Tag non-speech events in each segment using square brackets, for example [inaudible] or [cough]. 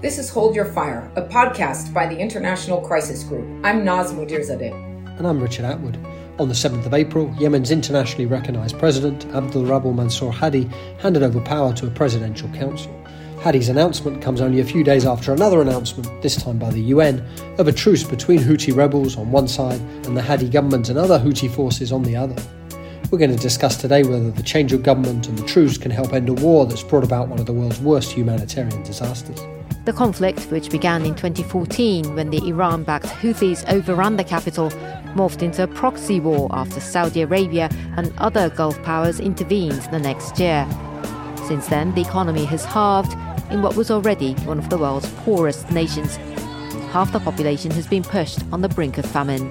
This is Hold Your Fire, a podcast by the International Crisis Group. I'm Naz Modirzadeh. And I'm Richard Atwood. On the 7th of April, Yemen's internationally recognised president, Abdul Rabu Mansour Hadi, handed over power to a presidential council. Hadi's announcement comes only a few days after another announcement, this time by the UN, of a truce between Houthi rebels on one side and the Hadi government and other Houthi forces on the other. We're going to discuss today whether the change of government and the truce can help end a war that's brought about one of the world's worst humanitarian disasters. The conflict, which began in 2014 when the Iran backed Houthis overran the capital, morphed into a proxy war after Saudi Arabia and other Gulf powers intervened the next year. Since then, the economy has halved in what was already one of the world's poorest nations. Half the population has been pushed on the brink of famine.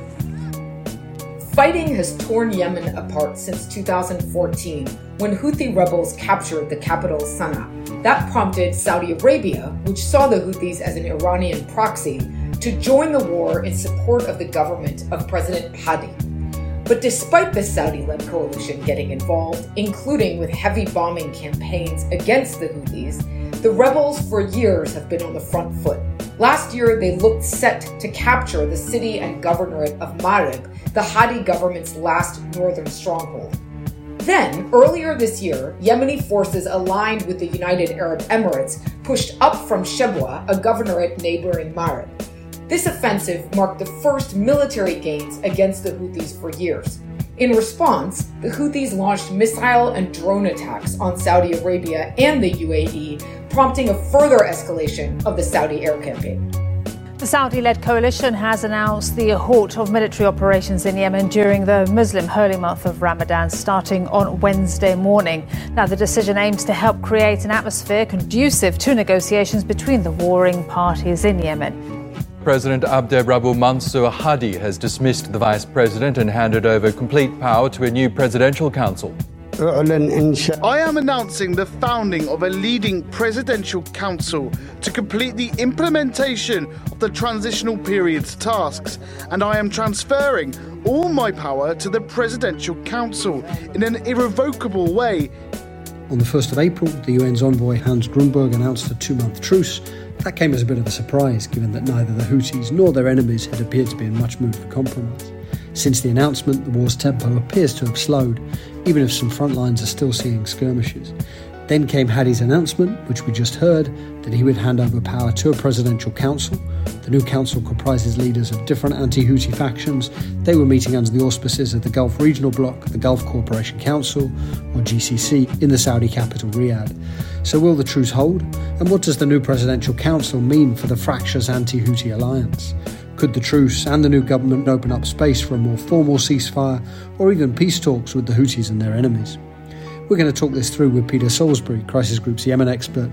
Fighting has torn Yemen apart since 2014 when Houthi rebels captured the capital Sana'a. That prompted Saudi Arabia, which saw the Houthis as an Iranian proxy, to join the war in support of the government of President Hadi. But despite the Saudi led coalition getting involved, including with heavy bombing campaigns against the Houthis, the rebels for years have been on the front foot. Last year, they looked set to capture the city and governorate of Marib, the Hadi government's last northern stronghold. Then, earlier this year, Yemeni forces aligned with the United Arab Emirates pushed up from Shabwa, a governorate neighboring Marib. This offensive marked the first military gains against the Houthis for years. In response, the Houthis launched missile and drone attacks on Saudi Arabia and the UAE, prompting a further escalation of the Saudi air campaign. The Saudi led coalition has announced the halt of military operations in Yemen during the Muslim holy month of Ramadan starting on Wednesday morning. Now, the decision aims to help create an atmosphere conducive to negotiations between the warring parties in Yemen. President Abdel Rabu Mansour Hadi has dismissed the vice president and handed over complete power to a new presidential council. I am announcing the founding of a leading presidential council to complete the implementation of the transitional period's tasks, and I am transferring all my power to the presidential council in an irrevocable way. On the 1st of April, the UN's envoy Hans Grundberg announced a two month truce. That came as a bit of a surprise, given that neither the Houthis nor their enemies had appeared to be in much mood for compromise. Since the announcement, the war's tempo appears to have slowed, even if some front lines are still seeing skirmishes. Then came Hadi's announcement, which we just heard, that he would hand over power to a presidential council. The new council comprises leaders of different anti Houthi factions. They were meeting under the auspices of the Gulf Regional Bloc, the Gulf Cooperation Council, or GCC, in the Saudi capital Riyadh. So, will the truce hold? And what does the new presidential council mean for the fractious anti Houthi alliance? Could the truce and the new government open up space for a more formal ceasefire or even peace talks with the Houthis and their enemies? We're going to talk this through with Peter Salisbury, Crisis Group's Yemen expert.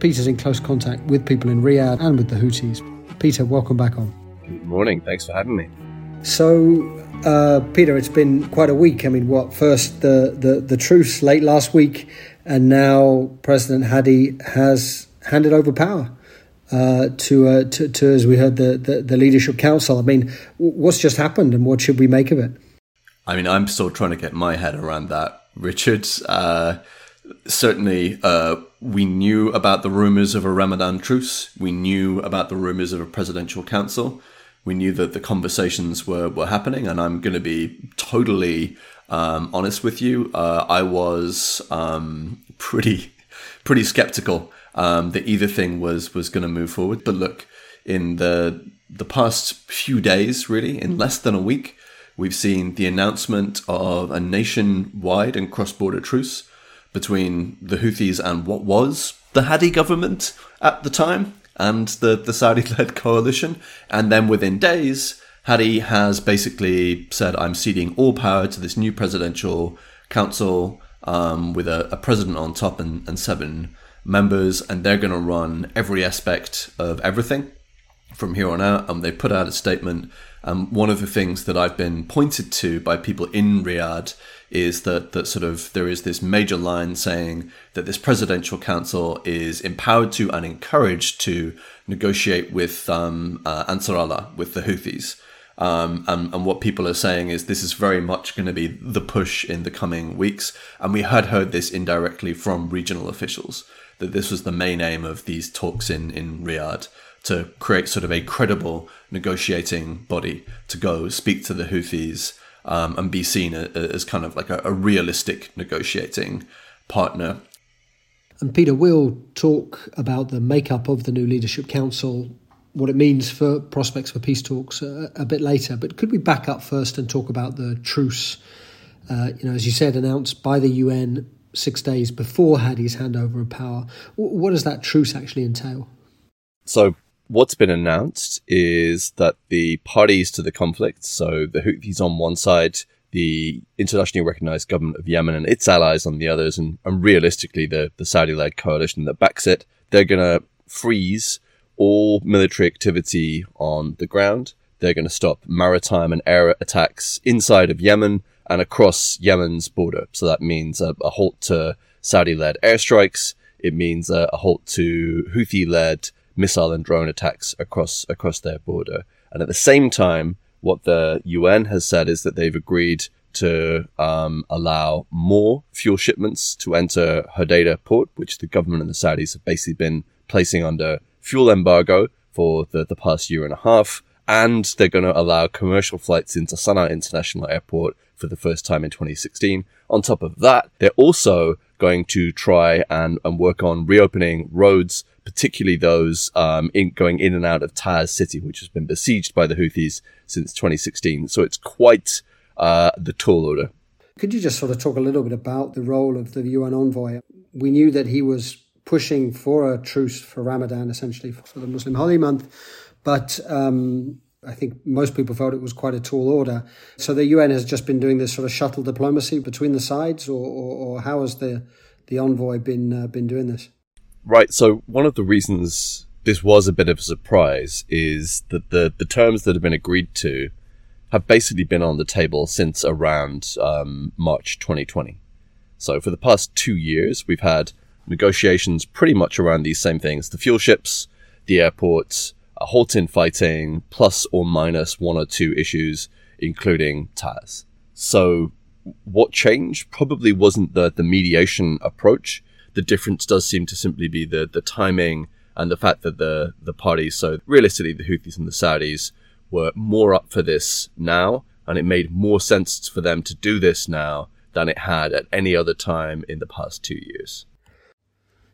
Peter's in close contact with people in Riyadh and with the Houthis. Peter, welcome back on. Good morning. Thanks for having me. So, uh, Peter, it's been quite a week. I mean, what first the, the the truce late last week, and now President Hadi has handed over power. Uh, to, uh, to, to, as we heard, the, the, the, Leadership Council. I mean, what's just happened and what should we make of it? I mean, I'm still trying to get my head around that, Richard. Uh, certainly, uh, we knew about the rumors of a Ramadan truce. We knew about the rumors of a presidential council. We knew that the conversations were, were happening, and I'm going to be totally um, honest with you. Uh, I was um, pretty pretty skeptical um, that either thing was was going to move forward. But look, in the the past few days, really, in less than a week, we've seen the announcement of a nationwide and cross border truce between the Houthis and what was the Hadi government at the time and the, the Saudi led [laughs] coalition. And then within days, Hadi has basically said, I'm ceding all power to this new presidential council um, with a, a, president on top and, and seven members, and they're going to run every aspect of everything from here on out. And they put out a statement. Um, one of the things that I've been pointed to by people in Riyadh is that that sort of there is this major line saying that this presidential council is empowered to and encouraged to negotiate with um, uh, Ansar Allah, with the Houthis. Um, and, and, what people are saying is this is very much going to be the push in the coming weeks. And we had heard this indirectly from regional officials that this was the main aim of these talks in, in Riyadh to create sort of a credible negotiating body to go speak to the Houthis um, and be seen as kind of like a, a realistic negotiating partner. And Peter, we'll talk about the makeup of the new leadership council, what it means for prospects for peace talks a, a bit later. But could we back up first and talk about the truce? Uh, you know, as you said, announced by the UN six days before Hadi's handover of power. What does that truce actually entail? So, what's been announced is that the parties to the conflict, so the Houthis on one side, the internationally recognized government of Yemen and its allies on the others, and, and realistically the, the Saudi led coalition that backs it, they're going to freeze all military activity on the ground. They're going to stop maritime and air attacks inside of Yemen and across Yemen's border. So that means a, a halt to Saudi led airstrikes. It means a, a halt to Houthi led missile and drone attacks across across their border. And at the same time, what the UN has said is that they've agreed to um, allow more fuel shipments to enter Hodeidah port, which the government and the Saudis have basically been placing under fuel embargo for the, the past year and a half. And they're going to allow commercial flights into Sana'a International Airport for the first time in 2016. On top of that, they're also going to try and, and work on reopening roads, particularly those um, in, going in and out of Taiz city, which has been besieged by the Houthis since 2016. So it's quite uh, the tall order. Could you just sort of talk a little bit about the role of the UN envoy? We knew that he was pushing for a truce for Ramadan, essentially for the Muslim holy month, but um, I think most people felt it was quite a tall order. So the UN has just been doing this sort of shuttle diplomacy between the sides, or, or, or how has the the envoy been uh, been doing this? Right. So one of the reasons this was a bit of a surprise is that the the terms that have been agreed to have basically been on the table since around um, March 2020. So for the past two years, we've had negotiations pretty much around these same things: the fuel ships, the airports a halt in fighting, plus or minus one or two issues, including Taiz. So, what changed probably wasn't the, the mediation approach. The difference does seem to simply be the, the timing and the fact that the, the parties, so realistically, the Houthis and the Saudis, were more up for this now, and it made more sense for them to do this now than it had at any other time in the past two years.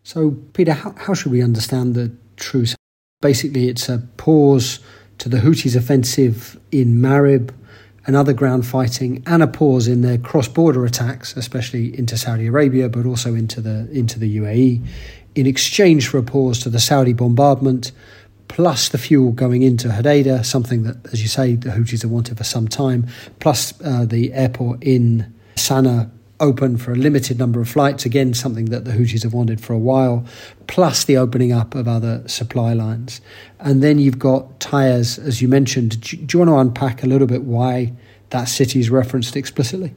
So, Peter, how, how should we understand the truce? Basically, it's a pause to the Houthis' offensive in Marib and other ground fighting, and a pause in their cross-border attacks, especially into Saudi Arabia, but also into the into the UAE, in exchange for a pause to the Saudi bombardment, plus the fuel going into Hodeidah, something that, as you say, the Houthis have wanted for some time, plus uh, the airport in Sana'a open for a limited number of flights, again, something that the Houthis have wanted for a while, plus the opening up of other supply lines. And then you've got Taiz, as you mentioned. Do, you want to unpack a little bit why that city is referenced explicitly?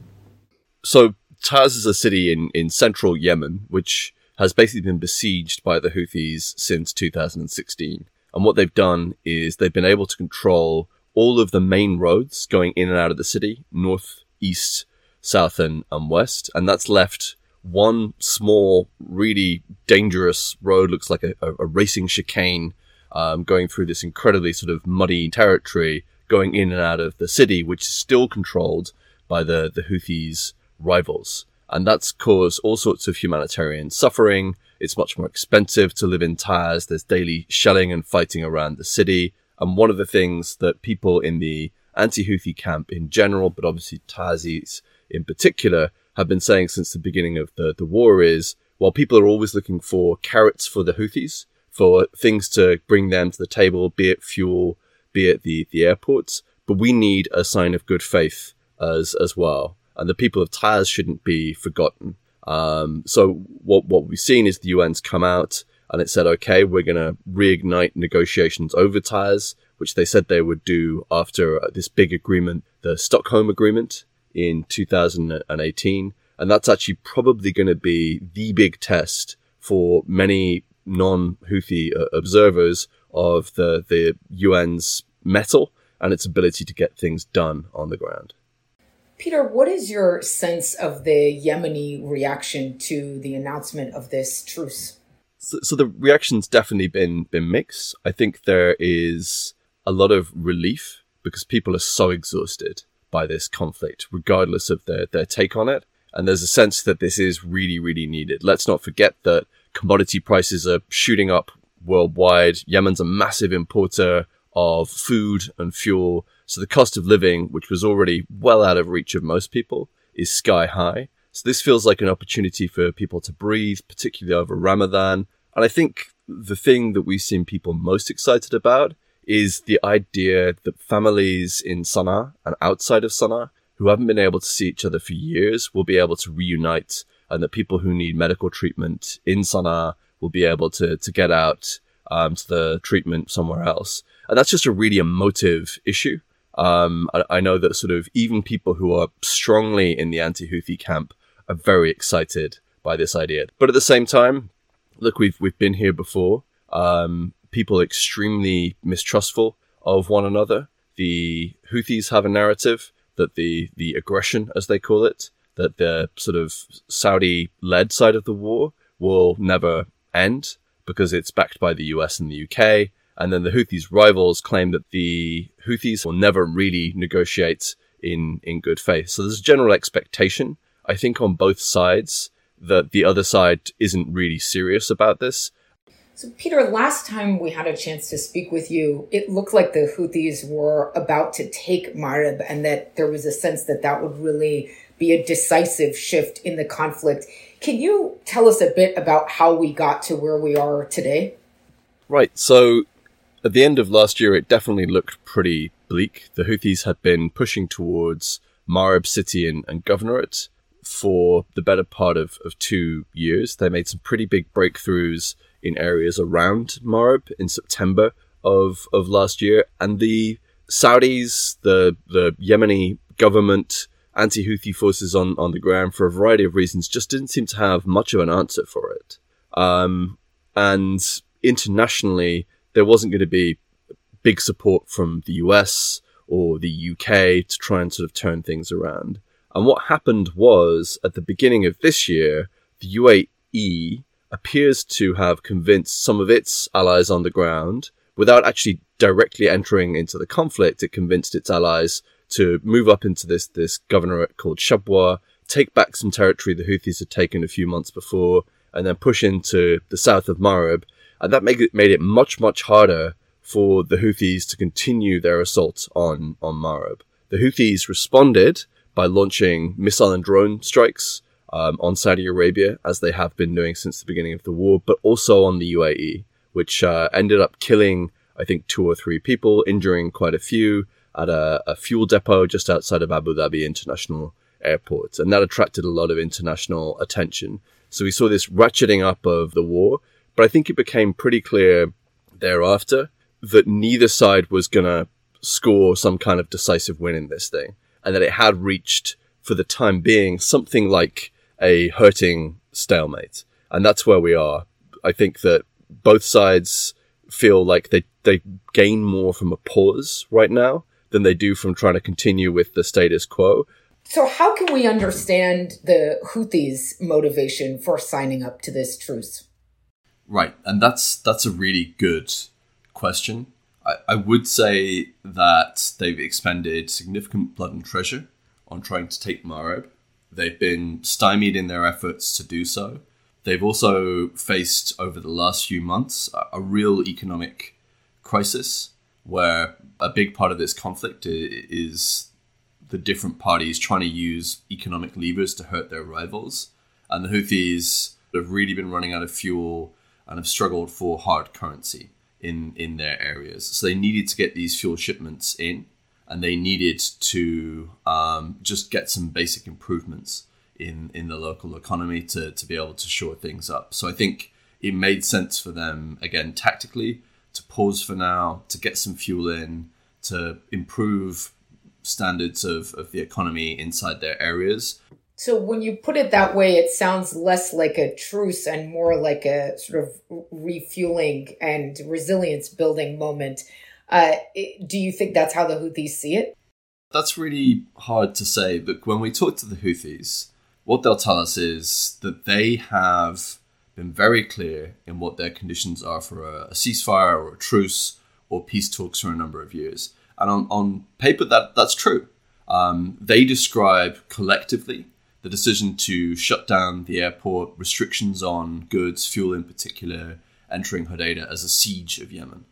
So, Taiz is a city in, in central Yemen, which has basically been besieged by the Houthis since 2016. And what they've done is they've been able to control all of the main roads going in and out of the city, north, east, south, and, and west. And that's left one small, really dangerous road, looks like a, a, a racing chicane, um, going through this incredibly sort of muddy territory, going in and out of the city, which is still controlled by the, the Houthis' rivals. And that's caused all sorts of humanitarian suffering. It's much more expensive to live in Taiz. There's daily shelling and fighting around the city. And one of the things that people in the anti-Houthi camp in general, but obviously Taizis in particular, have been saying since the beginning of the, the war is, while people are always looking for carrots for the Houthis, for things to bring them to the table, be it fuel, be it the, the airports, but we need a sign of good faith as, as well. And the people of Taiz shouldn't be forgotten. Um, so what, what we've seen is the UN's come out and it said, okay, we're going to reignite negotiations over Taiz, which they said they would do after this big agreement, the Stockholm Agreement in 2018. And that's actually probably going to be the big test for many non-Houthi uh, observers of the, the UN's mettle and its ability to get things done on the ground. Peter, what is your sense of the Yemeni reaction to the announcement of this truce? So, so, the reaction's definitely been been mixed. I think there is a lot of relief because people are so exhausted by this conflict, regardless of their, their take on it. And there's a sense that this is really, really needed. Let's not forget that commodity prices are shooting up worldwide. Yemen's a massive importer of food and fuel. So the cost of living, which was already well out of reach of most people, is sky high. So this feels like an opportunity for people to breathe, particularly over Ramadan. And I think the thing that we've seen people most excited about is the idea that families in Sana'a and outside of Sana'a who haven't been able to see each other for years will be able to reunite and that people who need medical treatment in Sana'a will be able to, to get out um, to the treatment somewhere else. And that's just a really emotive issue. Um, I, I, know that sort of even people who are strongly in the anti-Houthi camp are very excited by this idea. But at the same time, look, we've we've been here before. Um, people extremely mistrustful of one another. The Houthis have a narrative that the the aggression, as they call it, that the sort of Saudi-led side of the war will never end because it's backed by the US and the UK. And then the Houthis' rivals claim that the Houthis will never really negotiate in, in good faith. So there's a general expectation I think on both sides that the other side isn't really serious about this. So, Peter, last time we had a chance to speak with you, it looked like the Houthis were about to take Marib and that there was a sense that that would really be a decisive shift in the conflict. Can you tell us a bit about how we got to where we are today? Right. So, at the end of last year, it definitely looked pretty bleak. The Houthis had been pushing towards Marib city and, and governorate for the better part of, of two years. They made some pretty big breakthroughs in areas around Marib in September of, of last year. And the Saudis, the, the Yemeni government, anti Houthi forces on, on the ground, for a variety of reasons, just didn't seem to have much of an answer for it. Um, and internationally, there wasn't going to be big support from the US or the UK to try and sort of turn things around. And what happened was, at the beginning of this year, the UAE appears to have convinced some of its allies on the ground, without actually directly entering into the conflict, it convinced its allies to move up into this, this governorate called Shabwa, take back some territory the Houthis had taken a few months before, and then push into the south of Marib. And that made it, made it much, much harder for the Houthis to continue their assault on, on Marib. The Houthis responded by launching missile and drone strikes um, on Saudi Arabia, as they have been doing since the beginning of the war, but also on the UAE, which uh, ended up killing, I think, two or three people, injuring quite a few at a, a, fuel depot just outside of Abu Dhabi International airport, and that attracted a lot of international attention. So we saw this ratcheting up of the war, but I think it became pretty clear thereafter that neither side was going to score some kind of decisive win in this thing, and that it had reached, for the time being, something like a hurting stalemate. And that's where we are. I think that both sides feel like they, they gain more from a pause right now than they do from trying to continue with the status quo. So, how can we understand the Houthis' motivation for signing up to this truce? Right, and that's that's a really good question. I, I would say that they've expended significant blood and treasure on trying to take Marib. They've been stymied in their efforts to do so. They've also faced over the last few months a, real economic crisis where a big part of this conflict is the different parties trying to use economic levers to hurt their rivals. And the Houthis have really been running out of fuel and have struggled for hard currency in, in their areas. So they needed to get these fuel shipments in and they needed to um, just get some basic improvements in, in the local economy to, to be able to shore things up. So I think it made sense for them, again, tactically, to pause for now, to get some fuel in, to improve standards of, of the economy inside their areas. So when you put it that way, it sounds less like a truce and more like a sort of refueling and resilience building moment. Uh, do you think that's how the Houthis see it? That's really hard to say. But when we talk to the Houthis, what they'll tell us is that they have been very clear in what their conditions are for a, a ceasefire or a truce or peace talks for a number of years. And on, on paper, that, that's true. Um, they describe collectively the decision to shut down the airport, restrictions on goods, fuel in particular, entering Hodeidah as a siege of Yemen.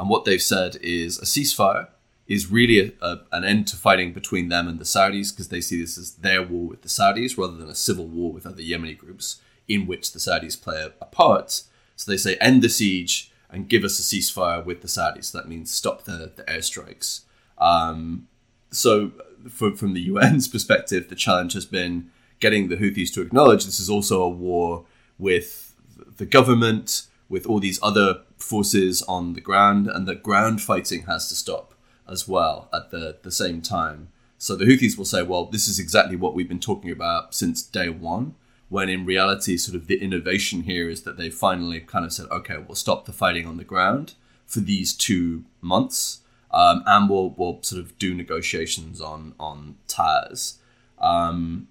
And what they've said is a ceasefire is really a, a, an end to fighting between them and the Saudis because they see this as their war with the Saudis rather than a civil war with other Yemeni groups in which the Saudis play a, a part. So they say end the siege and give us a ceasefire with the Saudis. That means stop the, the airstrikes. Um, so, for, from the [laughs] UN's perspective, the challenge has been getting the Houthis to acknowledge this is also a war with the government, with all these other forces on the ground, and that ground fighting has to stop as well at the, the same time. So the Houthis will say, well, this is exactly what we've been talking about since day one when in reality, sort of the innovation here is that they finally kind of said, okay, we'll stop the fighting on the ground for these two months, um, and we'll we'll sort of do negotiations on on Taiz. Um,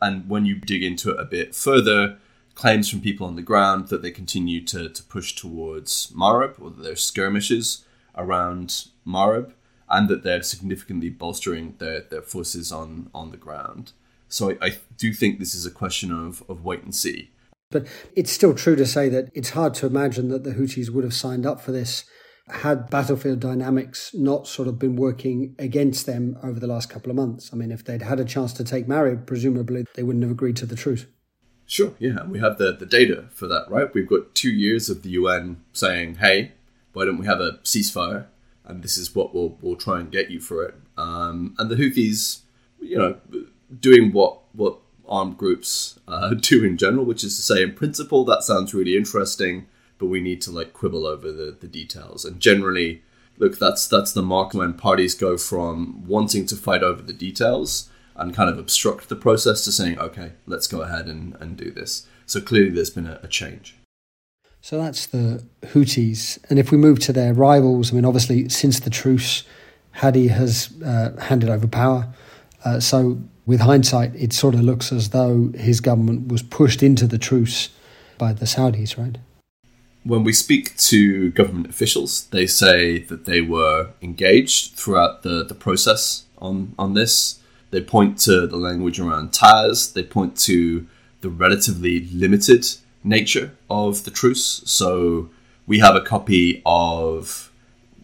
and when you dig into it a bit further, claims from people on the ground that they continue to, to push towards Marib, or that there's skirmishes around Marib, and that they're significantly bolstering their, their forces on, on the ground. So I, I do think this is a question of, of wait and see. But it's still true to say that it's hard to imagine that the Houthis would have signed up for this had battlefield dynamics not sort of been working against them over the last couple of months. I mean, if they'd had a chance to take Marib, presumably they wouldn't have agreed to the truce. Sure, yeah, we have the, the data for that, right? We've got two years of the UN saying, hey, why don't we have a ceasefire? And this is what we'll, we'll try and get you for it. Um, and the Houthis, you know, doing what what armed groups uh, do in general, which is to say, in principle, that sounds really interesting, but we need to like quibble over the, the details. And generally, look, that's that's the mark when parties go from wanting to fight over the details and kind of obstruct the process to saying, okay, let's go ahead and, and do this. So clearly, there's been a, a change. So that's the Houthis. And if we move to their rivals, I mean, obviously, since the truce, Hadi has uh, handed over power. Uh, so with hindsight, it sort of looks as though his government was pushed into the truce by the Saudis, right? When we speak to government officials, they say that they were engaged throughout the, the process on, on this. They point to the language around Taiz, they point to the relatively limited nature of the truce. So we have a copy of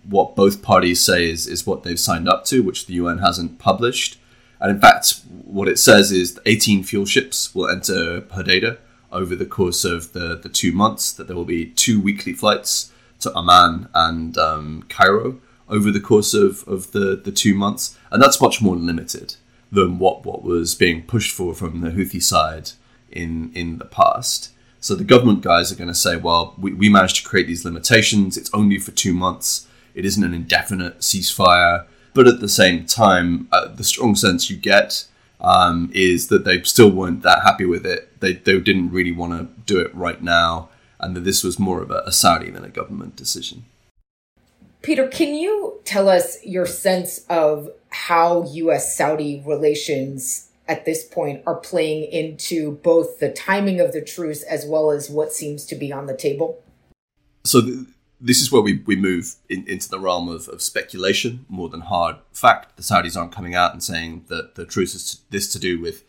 what both parties say is, is what they've signed up to, which the UN hasn't published. And in fact, what it says is 18 fuel ships will enter Hodeidah over the course of the, the two months, that there will be two weekly flights to Amman and um, Cairo over the course of, of the, the two months. And that's much more limited than what, what was being pushed for from the Houthi side in in the past. So the government guys are going to say, well, we, we managed to create these limitations. It's only for two months. It isn't an indefinite ceasefire. But at the same time, uh, the strong sense you get um, is that they still weren't that happy with it. They, they didn't really want to do it right now, and that this was more of a, a Saudi than a government decision. Peter, can you tell us your sense of how U.S. Saudi relations at this point are playing into both the timing of the truce as well as what seems to be on the table? So, th- this is where we, we move in, into the realm of, of speculation more than hard fact. The Saudis aren't coming out and saying that the truce is to, this to do with,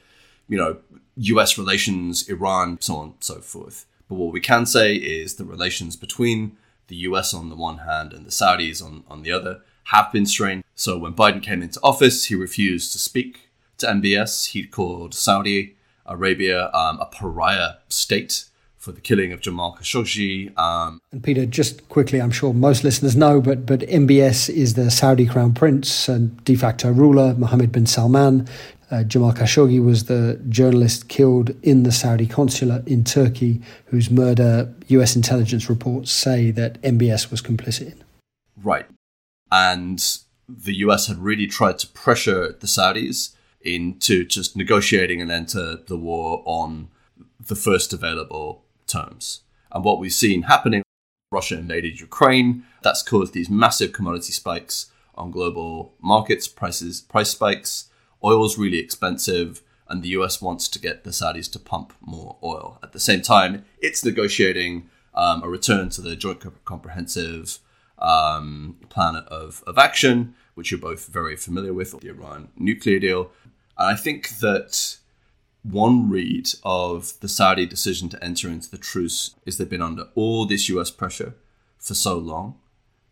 you know, US relations, Iran, so on and so forth. But what we can say is the relations between the US on the one hand and the Saudis on, on the other have been strained. So when Biden came into office, he refused to speak to MBS. He called Saudi Arabia um, a pariah state for the killing of Jamal Khashoggi. Um, and Peter, just quickly, I'm sure most listeners know, but but MBS is the Saudi crown prince and de facto ruler, Mohammed bin Salman. Uh, Jamal Khashoggi was the journalist killed in the Saudi consulate in Turkey, whose murder US intelligence reports say that MBS was complicit in. Right. And the US had really tried to pressure the Saudis into just negotiating an end to the war on the first available terms. And what we've seen happening, Russia invaded Ukraine. That's caused these massive commodity spikes on global markets, prices, price spikes. Oil's really expensive, and the US wants to get the Saudis to pump more oil. At the same time, it's negotiating um, a return to the Joint Comprehensive um, Plan of, of Action, which you're both very familiar with, the Iran nuclear deal. And I think that one read of the Saudi decision to enter into the truce is they've been under all this US pressure for so long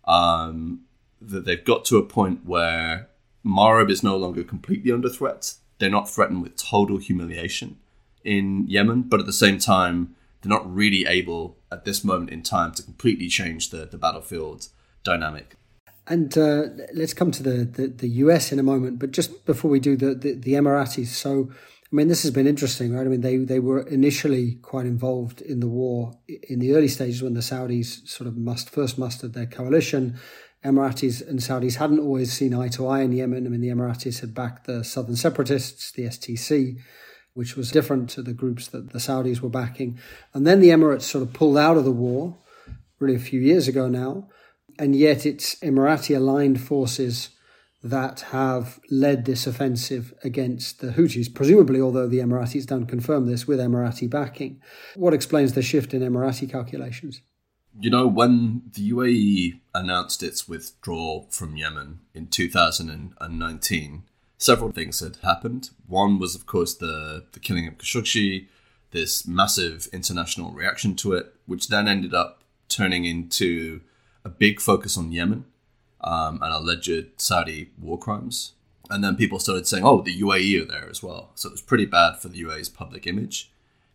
um, that they've got to a point where Marib is no longer completely under threat. They're not threatened with total humiliation in Yemen, but at the same time, they're not really able at this moment in time to completely change the, the battlefield dynamic. And uh, let's come to the, the, the, US in a moment, but just before we do the, the, the Emiratis, so I mean, this has been interesting, right? I mean, they, they were initially quite involved in the war in the early stages when the Saudis sort of must first mustered their coalition. Emiratis and Saudis hadn't always seen eye to eye in Yemen. I mean, the Emiratis had backed the southern separatists, the STC, which was different to the groups that the Saudis were backing. And then the Emirates sort of pulled out of the war, really a few years ago now. And yet it's Emirati aligned forces that have led this offensive against the Houthis, presumably, although the Emiratis don't confirm this, with Emirati backing. What explains the shift in Emirati calculations? You know, when the UAE announced its withdrawal from Yemen in 2019, several things had happened. One was, of course, the, the killing of Khashoggi, this massive international reaction to it, which then ended up turning into a big focus on Yemen um, and alleged Saudi war crimes. And then people started saying, oh, the UAE are there as well. So it was pretty bad for the UAE's public image.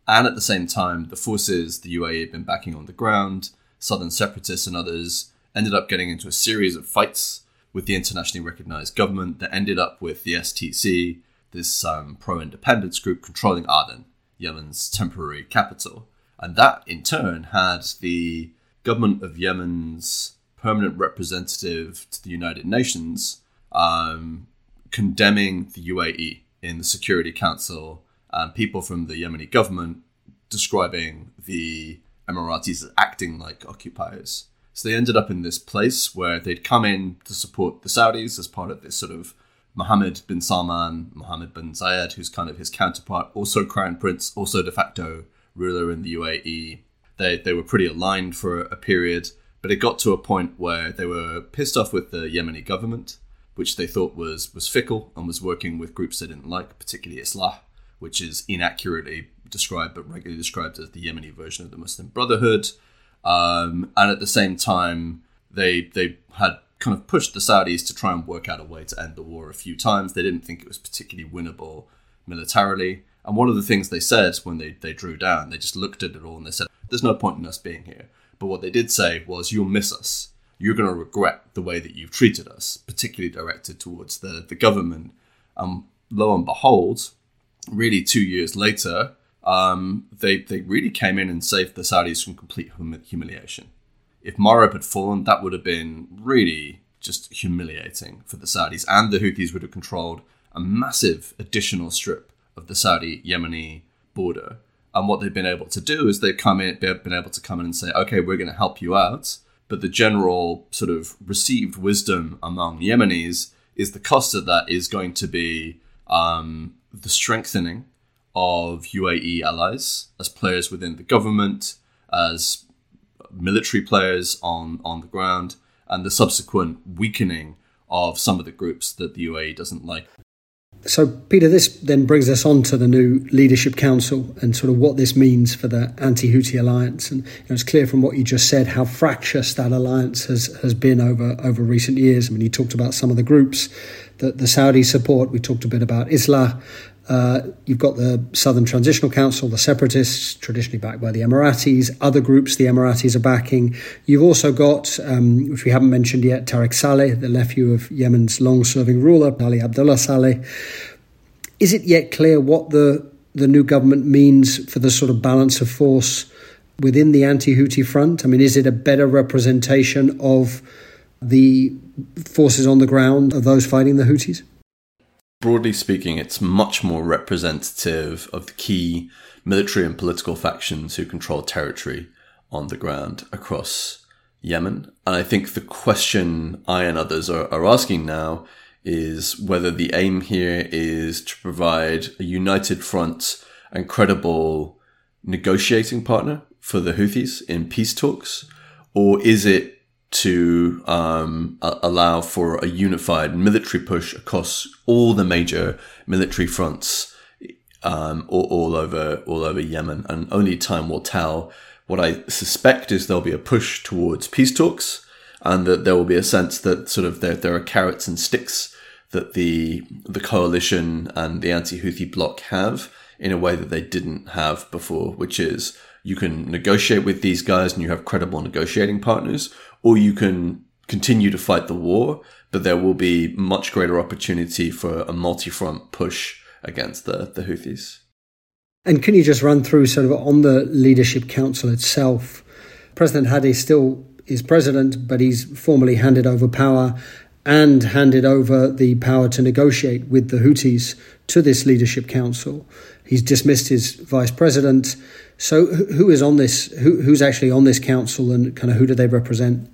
And at the same time, the forces the UAE had been backing on the ground, southern separatists and others, ended up getting into a series of fights with the internationally recognized government that ended up with the STC, this um, pro independence group controlling Aden, Yemen's temporary capital. And that in turn had the government of Yemen's permanent representative to the United Nations um, condemning the UAE in the Security Council and people from the Yemeni government describing the Emiratis acting like occupiers. So they ended up in this place where they'd come in to support the Saudis as part of this sort of Mohammed bin Salman, Mohammed bin Zayed, who's kind of his counterpart, also crown prince, also de facto ruler in the UAE. They, they were pretty aligned for a period. But it got to a point where they were pissed off with the Yemeni government, which they thought was was fickle and was working with groups they didn't like, particularly Islah, which is inaccurately described but regularly described as the Yemeni version of the Muslim Brotherhood. Um, and at the same time, they they had kind of pushed the Saudis to try and work out a way to end the war a few times. They didn't think it was particularly winnable militarily. And one of the things they said when they, they drew down, they just looked at it all and they said, There's no point in us being here. But what they did say was, you'll miss us. You're going to regret the way that you've treated us, particularly directed towards the, the government. Um, lo and behold, really two years later, um, they they really came in and saved the Saudis from complete hum- humiliation. If Marib had fallen, that would have been really just humiliating for the Saudis, and the Houthis would have controlled a massive additional strip of the Saudi Yemeni border. And what they've been able to do is they've come in, been able to come in and say, okay, we're going to help you out. But the general sort of received wisdom among Yemenis is the cost of that is going to be um, the strengthening of UAE allies as players within the government, as military players on, on the ground, and the subsequent weakening of some of the groups that the UAE doesn't like. So, Peter, this then brings us on to the new Leadership Council and sort of what this means for the anti Houthi alliance. And you know, it's clear from what you just said how fractious that alliance has, has been over, over recent years. I mean, you talked about some of the groups that the Saudi support. We talked a bit about Islah. Uh, you've got the Southern Transitional Council, the separatists, traditionally backed by the Emiratis, other groups the Emiratis are backing. You've also got, um, which we haven't mentioned yet, Tariq Saleh, the nephew of Yemen's long serving ruler, Ali Abdullah Saleh. Is it yet clear what the, the new government means for the sort of balance of force within the anti Houthi front? I mean, is it a better representation of the forces on the ground of those fighting the Houthis? Broadly speaking, it's much more representative of the key military and political factions who control territory on the ground across Yemen. And I think the question I and others are, are asking now is whether the aim here is to provide a united front and credible negotiating partner for the Houthis in peace talks, or is it to um, allow for a unified military push across all the major military fronts um, all, all, over all over Yemen, and only time will tell. What I suspect is there'll be a push towards peace talks, and that there will be a sense that sort of there, there are carrots and sticks that the the coalition and the anti-Houthi bloc have in a way that they didn't have before, which is you can negotiate with these guys and you have credible negotiating partners, or you can continue to fight the war, but there will be much greater opportunity for a multi-front push against the, the Houthis. And can you just run through sort of on the leadership council itself? President Hadi still is president, but he's formally handed over power and handed over the power to negotiate with the Houthis to this leadership council. He's dismissed his vice president. So, who is on this? Who, who's actually on this council, and kind of who do they represent?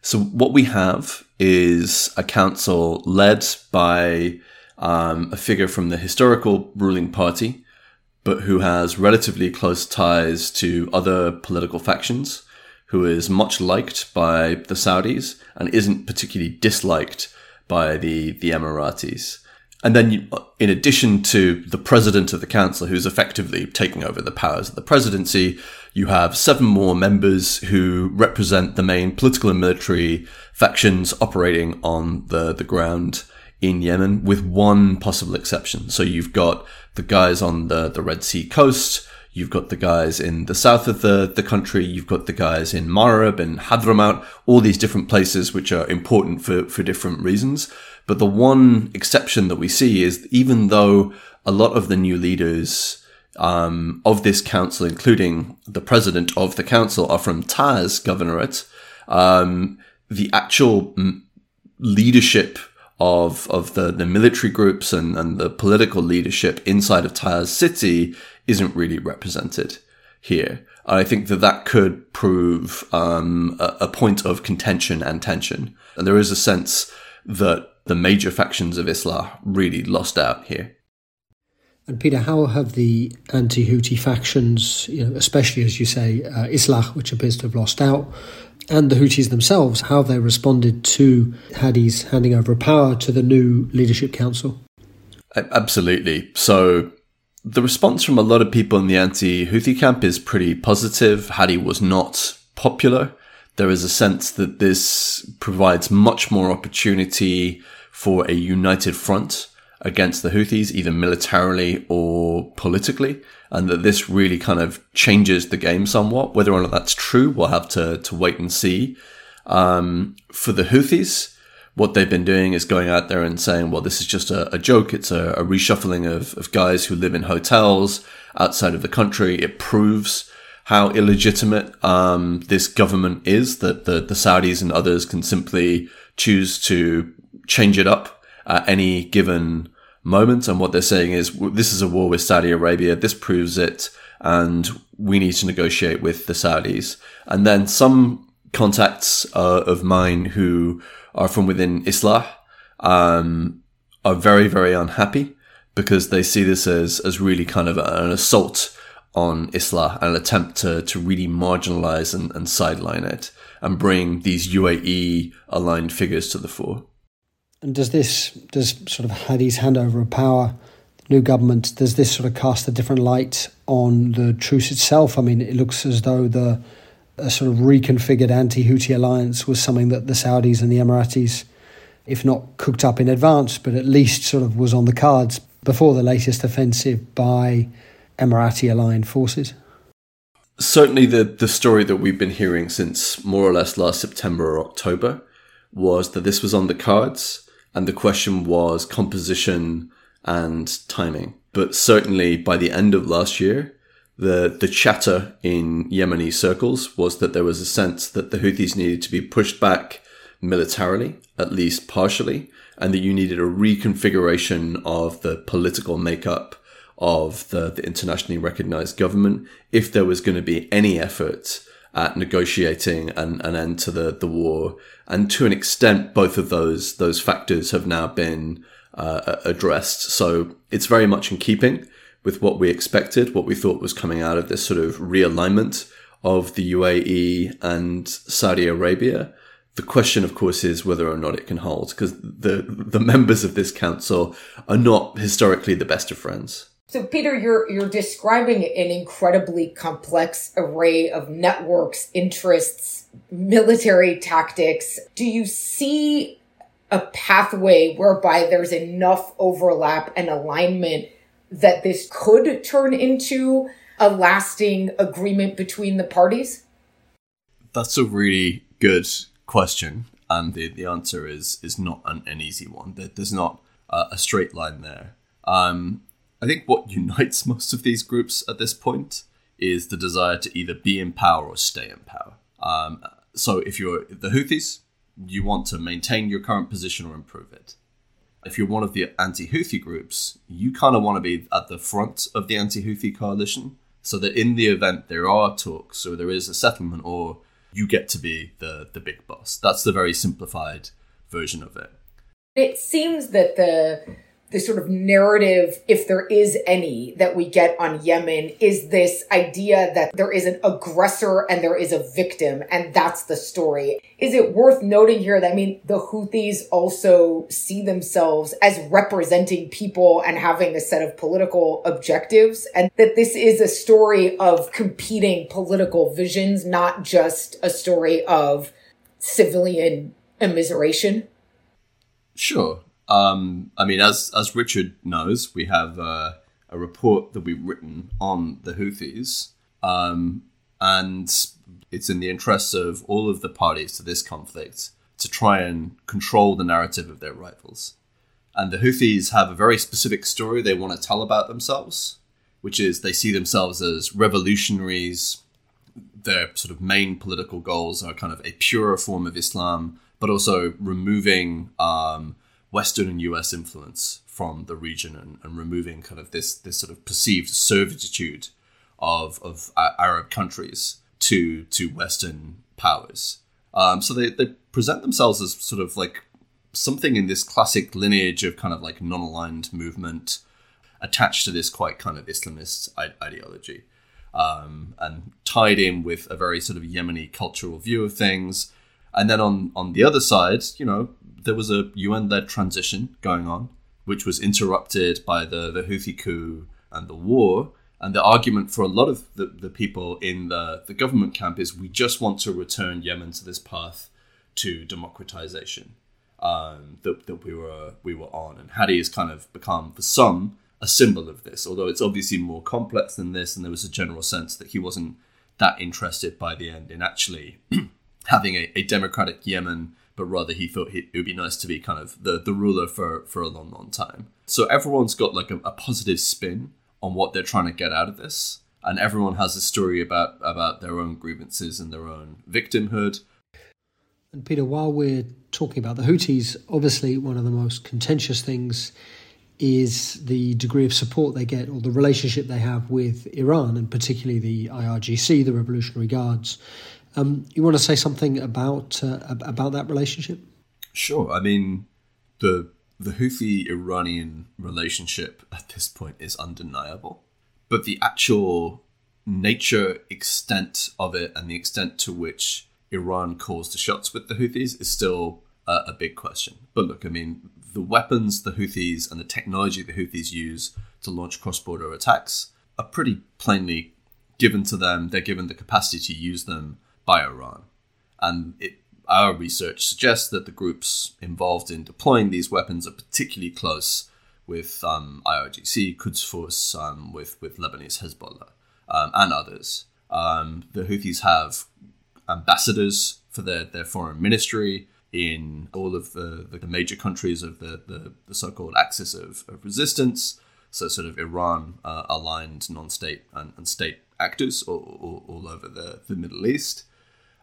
So, what we have is a council led by um, a figure from the historical ruling party, but who has relatively close ties to other political factions, who is much liked by the Saudis and isn't particularly disliked by the, the Emiratis. And then, you, in addition to the president of the council, who's effectively taking over the powers of the presidency, you have seven more members who represent the main political and military factions operating on the, the ground in Yemen, with one possible exception. So you've got the guys on the, the Red Sea coast, you've got the guys in the south of the, the country, you've got the guys in Marib and Hadramaut, all these different places which are important for, for different reasons. But the one exception that we see is even though a lot of the new leaders um, of this council, including the president of the council, are from Taiz governorate, um, the actual leadership of of the, the military groups and, and the political leadership inside of Taiz city isn't really represented here. I think that that could prove um, a, a point of contention and tension. And there is a sense that the major factions of Islah really lost out here. And Peter, how have the anti-Houthi factions, you know, especially as you say, uh, Islah, which appears to have lost out, and the Houthis themselves, how have they responded to Hadi's handing over power to the new leadership council? Absolutely. So the response from a lot of people in the anti-Houthi camp is pretty positive. Hadi was not popular. There is a sense that this provides much more opportunity for a united front against the Houthis, either militarily or politically, and that this really kind of changes the game somewhat. Whether or not that's true, we'll have to, to wait and see. Um, for the Houthis, what they've been doing is going out there and saying, well, this is just a, a joke. It's a, a reshuffling of, of guys who live in hotels outside of the country. It proves how illegitimate um, this government is, that the, the Saudis and others can simply choose to change it up at any given moment. And what they're saying is, this is a war with Saudi Arabia. This proves it. And we need to negotiate with the Saudis. And then some contacts uh, of mine who are from within Islah um, are very, very unhappy because they see this as, as really kind of an assault on Islah, and an attempt to, to really marginalize and, and sideline it and bring these UAE aligned figures to the fore. And does this, does sort of Hadi's handover of power, the new government, does this sort of cast a different light on the truce itself? I mean, it looks as though the a sort of reconfigured anti-Houthi alliance was something that the Saudis and the Emiratis, if not cooked up in advance, but at least sort of was on the cards before the latest offensive by Emirati aligned forces. Certainly, the, the story that we've been hearing since more or less last September or October was that this was on the cards, and the question was composition and timing. But certainly by the end of last year, the the chatter in Yemeni circles was that there was a sense that the Houthis needed to be pushed back militarily, at least partially, and that you needed a reconfiguration of the political makeup of the, the internationally recognized government if there was going to be any effort at negotiating an, an end to the, the war. And to an extent, both of those those factors have now been uh, addressed. So it's very much in keeping with what we expected, what we thought was coming out of this sort of realignment of the UAE and Saudi Arabia. The question, of course, is whether or not it can hold, because the the members of this council are not historically the best of friends. So, Peter, you're you're describing an incredibly complex array of networks, interests, military tactics. Do you see a pathway whereby there's enough overlap and alignment that this could turn into a lasting agreement between the parties? That's a really good question, and the, the answer is is not an, an easy one. There's not a straight line there. Um, I think what [laughs] unites most of these groups at this point is the desire to either be in power or stay in power. Um, so if you're the Houthis, you want to maintain your current position or improve it if you're one of the anti-Houthi groups, you kind of want to be at the front of the anti-Houthi coalition, so that in the event there are talks or there is a settlement, or you get to be the the big boss. That's the very simplified version of it. It seems that the the sort of narrative, if there is any, that we get on Yemen is this idea that there is an aggressor and there is a victim, and that's the story. Is it worth noting here that, I mean, the Houthis also see themselves as representing people and having a set of political objectives, and that this is a story of competing political visions, not just a story of civilian immiseration? Sure. Um, I mean, as as Richard knows, we have uh, a report that we've written on the Houthis, um, and it's in the interests of all of the parties to this conflict to try and control the narrative of their rivals. And the Houthis have a very specific story they want to tell about themselves, which is they see themselves as revolutionaries. Their sort of main political goals are kind of a purer form of Islam, but also removing um, Western and US influence from the region and, and removing kind of this this sort of perceived servitude of of Arab countries to to Western powers. Um, so they, they present themselves as sort of like something in this classic lineage of kind of like non-aligned movement attached to this quite kind of Islamist ideology. Um, and tied in with a very sort of Yemeni cultural view of things. And then on on the other side, you know, there was a UN led transition going on, which was interrupted by the, the Houthi coup and the war. And the argument for a lot of the, the people in the, the government camp is we just want to return Yemen to this path to democratization um, that, that we were we were on. And Hadi has kind of become, for some, a symbol of this, although it's obviously more complex than this. And there was a general sense that he wasn't that interested by the end in actually [clears throat] having a, a democratic Yemen but rather he thought it would be nice to be kind of the, the ruler for, for a long, long time. So everyone's got like a, a positive spin on what they're trying to get out of this. And everyone has a story about, about their own grievances and their own victimhood. And Peter, while we're talking about the Houthis, obviously one of the most contentious things is the degree of support they get or the relationship they have with Iran, and particularly the IRGC, the Revolutionary Guards. Um, you want to say something about uh, about that relationship? Sure. I mean, the the Houthi Iranian relationship at this point is undeniable, but the actual nature, extent of it, and the extent to which Iran calls the shots with the Houthis is still a, a big question. But look, I mean, the weapons the Houthis and the technology the Houthis use to launch cross border attacks are pretty plainly given to them. They're given the capacity to use them by Iran. And it, our research suggests that the groups involved in deploying these weapons are particularly close with um, IRGC, Quds Force, um, with, with Lebanese Hezbollah, um, and others. Um, the Houthis have ambassadors for their, their foreign ministry in all of the, the major countries of the, the, the so-called axis of, of, resistance, so sort of Iran uh, aligned non-state and, and state actors all, all, all, over the, the Middle East.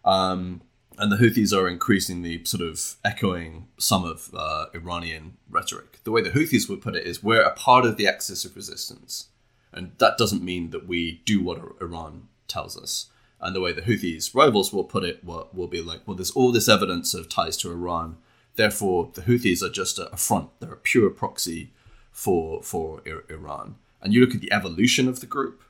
Um, and the Houthis are increasingly sort of echoing some of uh, Iranian rhetoric. The way the Houthis would put it is we're a part of the axis of resistance. And that doesn't mean that we do what Iran tells us. And the way the Houthis' rivals will put it will, will be like, well, there's all this evidence of ties to Iran. Therefore, the Houthis are just a, front. They're a pure proxy for for Iran. And you look at the evolution of the group,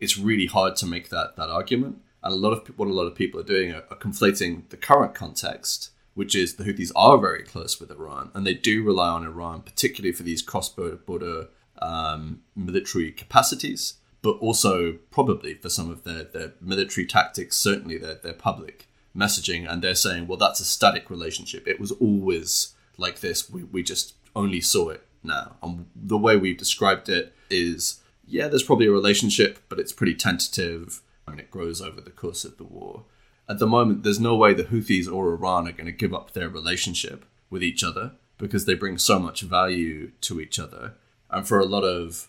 it's really hard to make that that argument. And a lot of what a lot of people are doing are, are conflating the current context, which is the Houthis are very close with Iran, and they do rely on Iran, particularly for these cross-border um, military capacities but also probably for some of their, their military tactics, certainly their, their public messaging. And they're saying, well, that's a static relationship. It was always like this. We, we just only saw it now. And the way we've described it is yeah, there's probably a relationship, but it's pretty tentative and it grows over the course of the war. At the moment, there's no way the Houthis or Iran are going to give up their relationship with each other because they bring so much value to each other. And for a lot of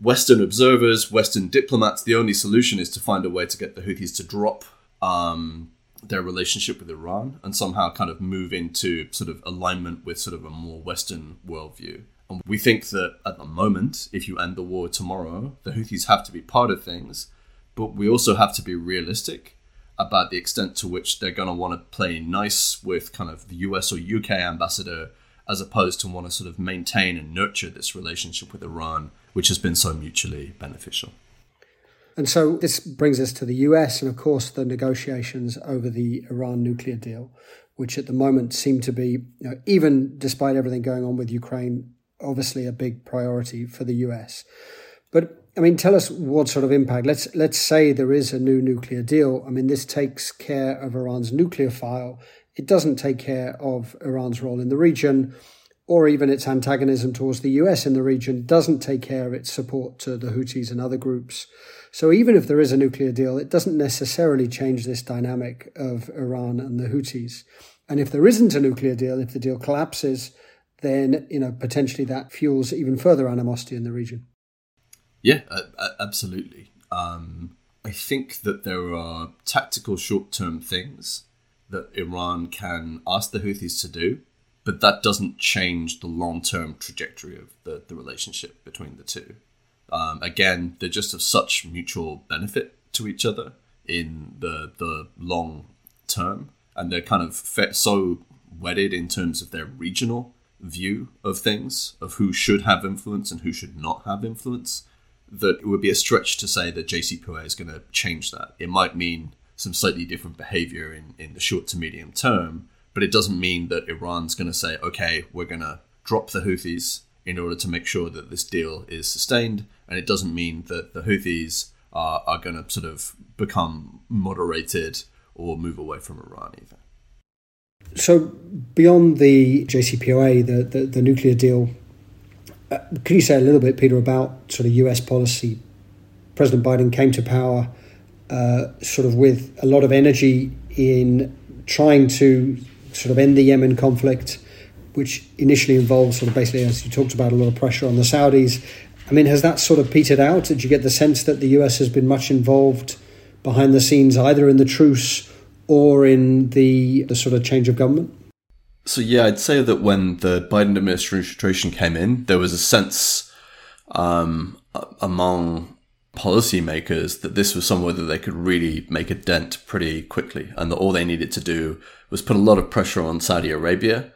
Western observers, Western diplomats, the only solution is to find a way to get the Houthis to drop um, their relationship with Iran and somehow kind of move into sort of alignment with sort of a more Western worldview. And we think that at the moment, if you end the war tomorrow, the Houthis have to be part of things, but we also have to be realistic about the extent to which they're going to want to play nice with kind of the US or UK ambassador as opposed to want to sort of maintain and nurture this relationship with Iran which has been so mutually beneficial. And so this brings us to the US and, of course, the negotiations over the Iran nuclear deal, which at the moment seem to be, you know, even despite everything going on with Ukraine, obviously a big priority for the US. But I mean, tell us what sort of impact. Let's let's say there is a new nuclear deal. I mean, this takes care of Iran's nuclear file. It doesn't take care of Iran's role in the region or even its antagonism towards the US in the region doesn't take care of its support to the Houthis and other groups. So even if there is a nuclear deal, it doesn't necessarily change this dynamic of Iran and the Houthis. And if there isn't a nuclear deal, if the deal collapses, then you know potentially that fuels even further animosity in the region. Yeah, absolutely. Um, I think that there are tactical short-term things that Iran can ask the Houthis to do but that doesn't change the long term trajectory of the, the relationship between the two. Um, again, they're just of such mutual benefit to each other in the the long term, and they're kind of so wedded in terms of their regional view of things, of who should have influence and who should not have influence, that it would be a stretch to say that JCPOA is going to change that. It might mean some slightly different behavior in, in the short to medium term, but it doesn't mean that Iran's going to say, okay, we're going to drop the Houthis in order to make sure that this deal is sustained. And it doesn't mean that the Houthis are, are going to sort of become moderated or move away from Iran either. So, beyond the JCPOA, the, the, the nuclear deal, uh, could you say a little bit, Peter, about sort of US policy? President Biden came to power uh, sort of with a lot of energy in trying to sort of end the Yemen conflict, which initially involved sort of basically, as you talked about, a lot of pressure on the Saudis. I mean, has that sort of petered out? Did you get the sense that the US has been much involved behind the scenes, either in the truce or in the, the sort of change of government? So, yeah, I'd say that when the Biden administration came in, there was a sense um, among policymakers that this was somewhere that they could really make a dent pretty quickly, and that all they needed to do was put a lot of pressure on Saudi Arabia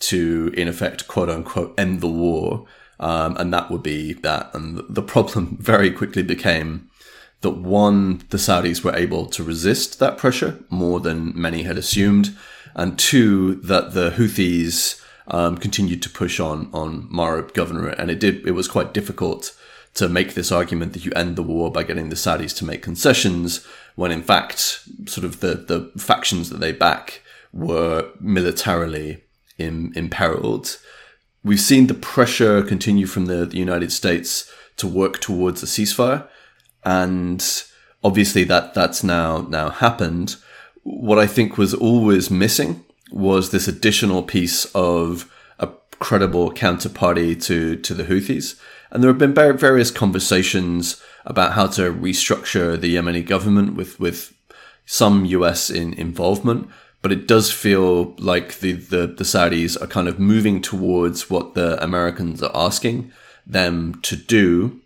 to, in effect, quote unquote, end the war. Um, and that would be that. And the problem [laughs] very quickly became that one, the Saudis were able to resist that pressure more than many had assumed, and two, that the Houthis um, continued to push on on Marib governorate, and it did. It was quite difficult to make this argument that you end the war by getting the Saudis to make concessions, when in fact, sort of the the factions that they back were militarily Im- imperiled. We've seen the pressure continue from the, the United States to work towards a ceasefire, and obviously that that's now now happened. What I think was always missing was this additional piece of a credible counterparty to to the Houthis, and there have been various conversations about how to restructure the Yemeni government with with some U.S. in involvement but it does feel like the, the, the Saudis are kind of moving towards what the Americans are asking them to do,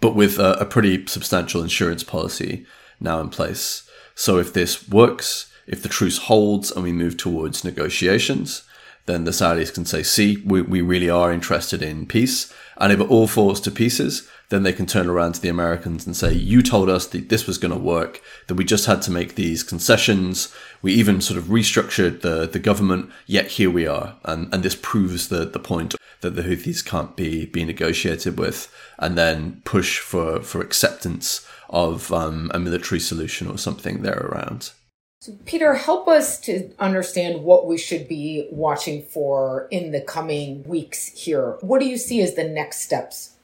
but with a, a pretty substantial insurance policy now in place. So if this works, if the truce holds and we move towards negotiations, then the Saudis can say, see, we, we really are interested in peace. And if it all falls to pieces, then they can turn around to the Americans and say, you told us that this was going to work, that we just had to make these concessions. We even sort of restructured the, the government, yet here we are. And, and this proves the, the point that the Houthis can't be, be negotiated with and then push for, for acceptance of um, a military solution or something there around. So, Peter, help us to understand what we should be watching for in the coming weeks here. What do you see as the next steps?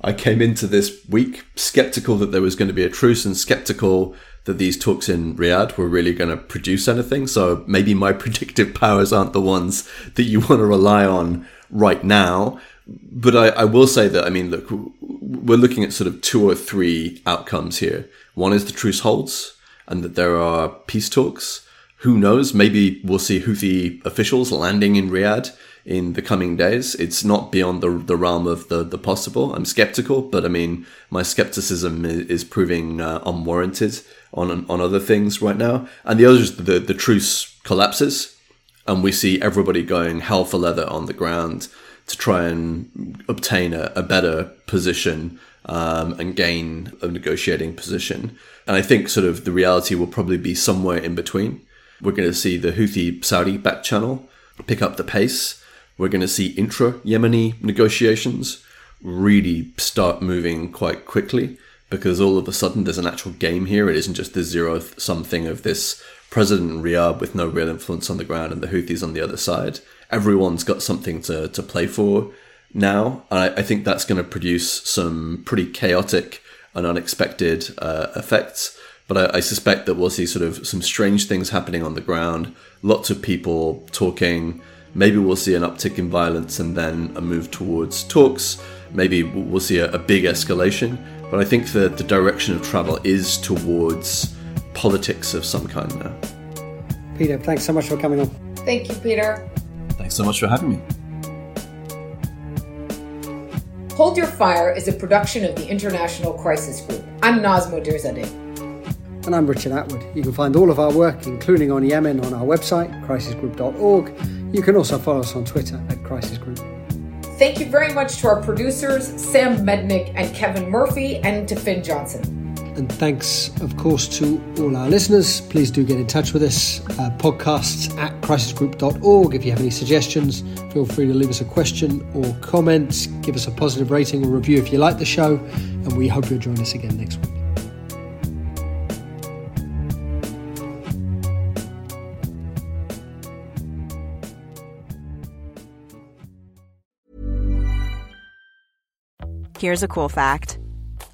I came into this week skeptical that there was going to be a truce and skeptical that these talks in Riyadh were really going to produce anything. So maybe my [laughs] predictive powers aren't the ones that you want to rely on right now. But I, I will say that, I mean, look, we're looking at sort of two or three outcomes here. One is the truce holds and that there are peace talks. Who knows? Maybe we'll see Houthi officials landing in Riyadh in the coming days. It's not beyond the, the realm of the, the possible. I'm skeptical, but I mean, my skepticism is, proving uh, unwarranted on on other things right now. And the other is the, the truce collapses, and we see everybody going hell for leather on the ground to try and obtain a, a better position um, and gain a negotiating position. And I think sort of the reality will probably be somewhere in between. We're going to see the Houthi Saudi back channel pick up the pace we're going to see intra Yemeni negotiations really start moving quite quickly because all of a sudden there's an actual game here. It isn't just the zero sum thing of this president in Riyadh with no real influence on the ground and the Houthis on the other side. Everyone's got something to, to play for now. I, I think that's going to produce some pretty chaotic and unexpected uh, effects. But I, I suspect that we'll see sort of some strange things happening on the ground. Lots of people talking Maybe we'll see an uptick in violence and then a move towards talks. Maybe we'll see a, a big escalation. But I think that the direction of travel is towards politics of some kind now. Peter, thanks so much for coming on. Thank you, Peter. Thanks so much for having me. Hold Your Fire is a production of the International Crisis Group. I'm Naz Modirzadeh. And I'm Richard Atwood. You can find all of our work, including on Yemen, on our website, crisisgroup.org you can also follow us on Twitter at Crisis Group. Thank you very much to our producers, Sam Mednick and Kevin Murphy, and to Finn Johnson. And thanks, of course, to all our listeners. Please do get in touch with us. Uh, podcasts at crisisgroup.org. If you have any suggestions, feel free to leave us a question or comment. Give us a positive rating or review if you like the show. And we hope you'll join us again next week. Here's a cool fact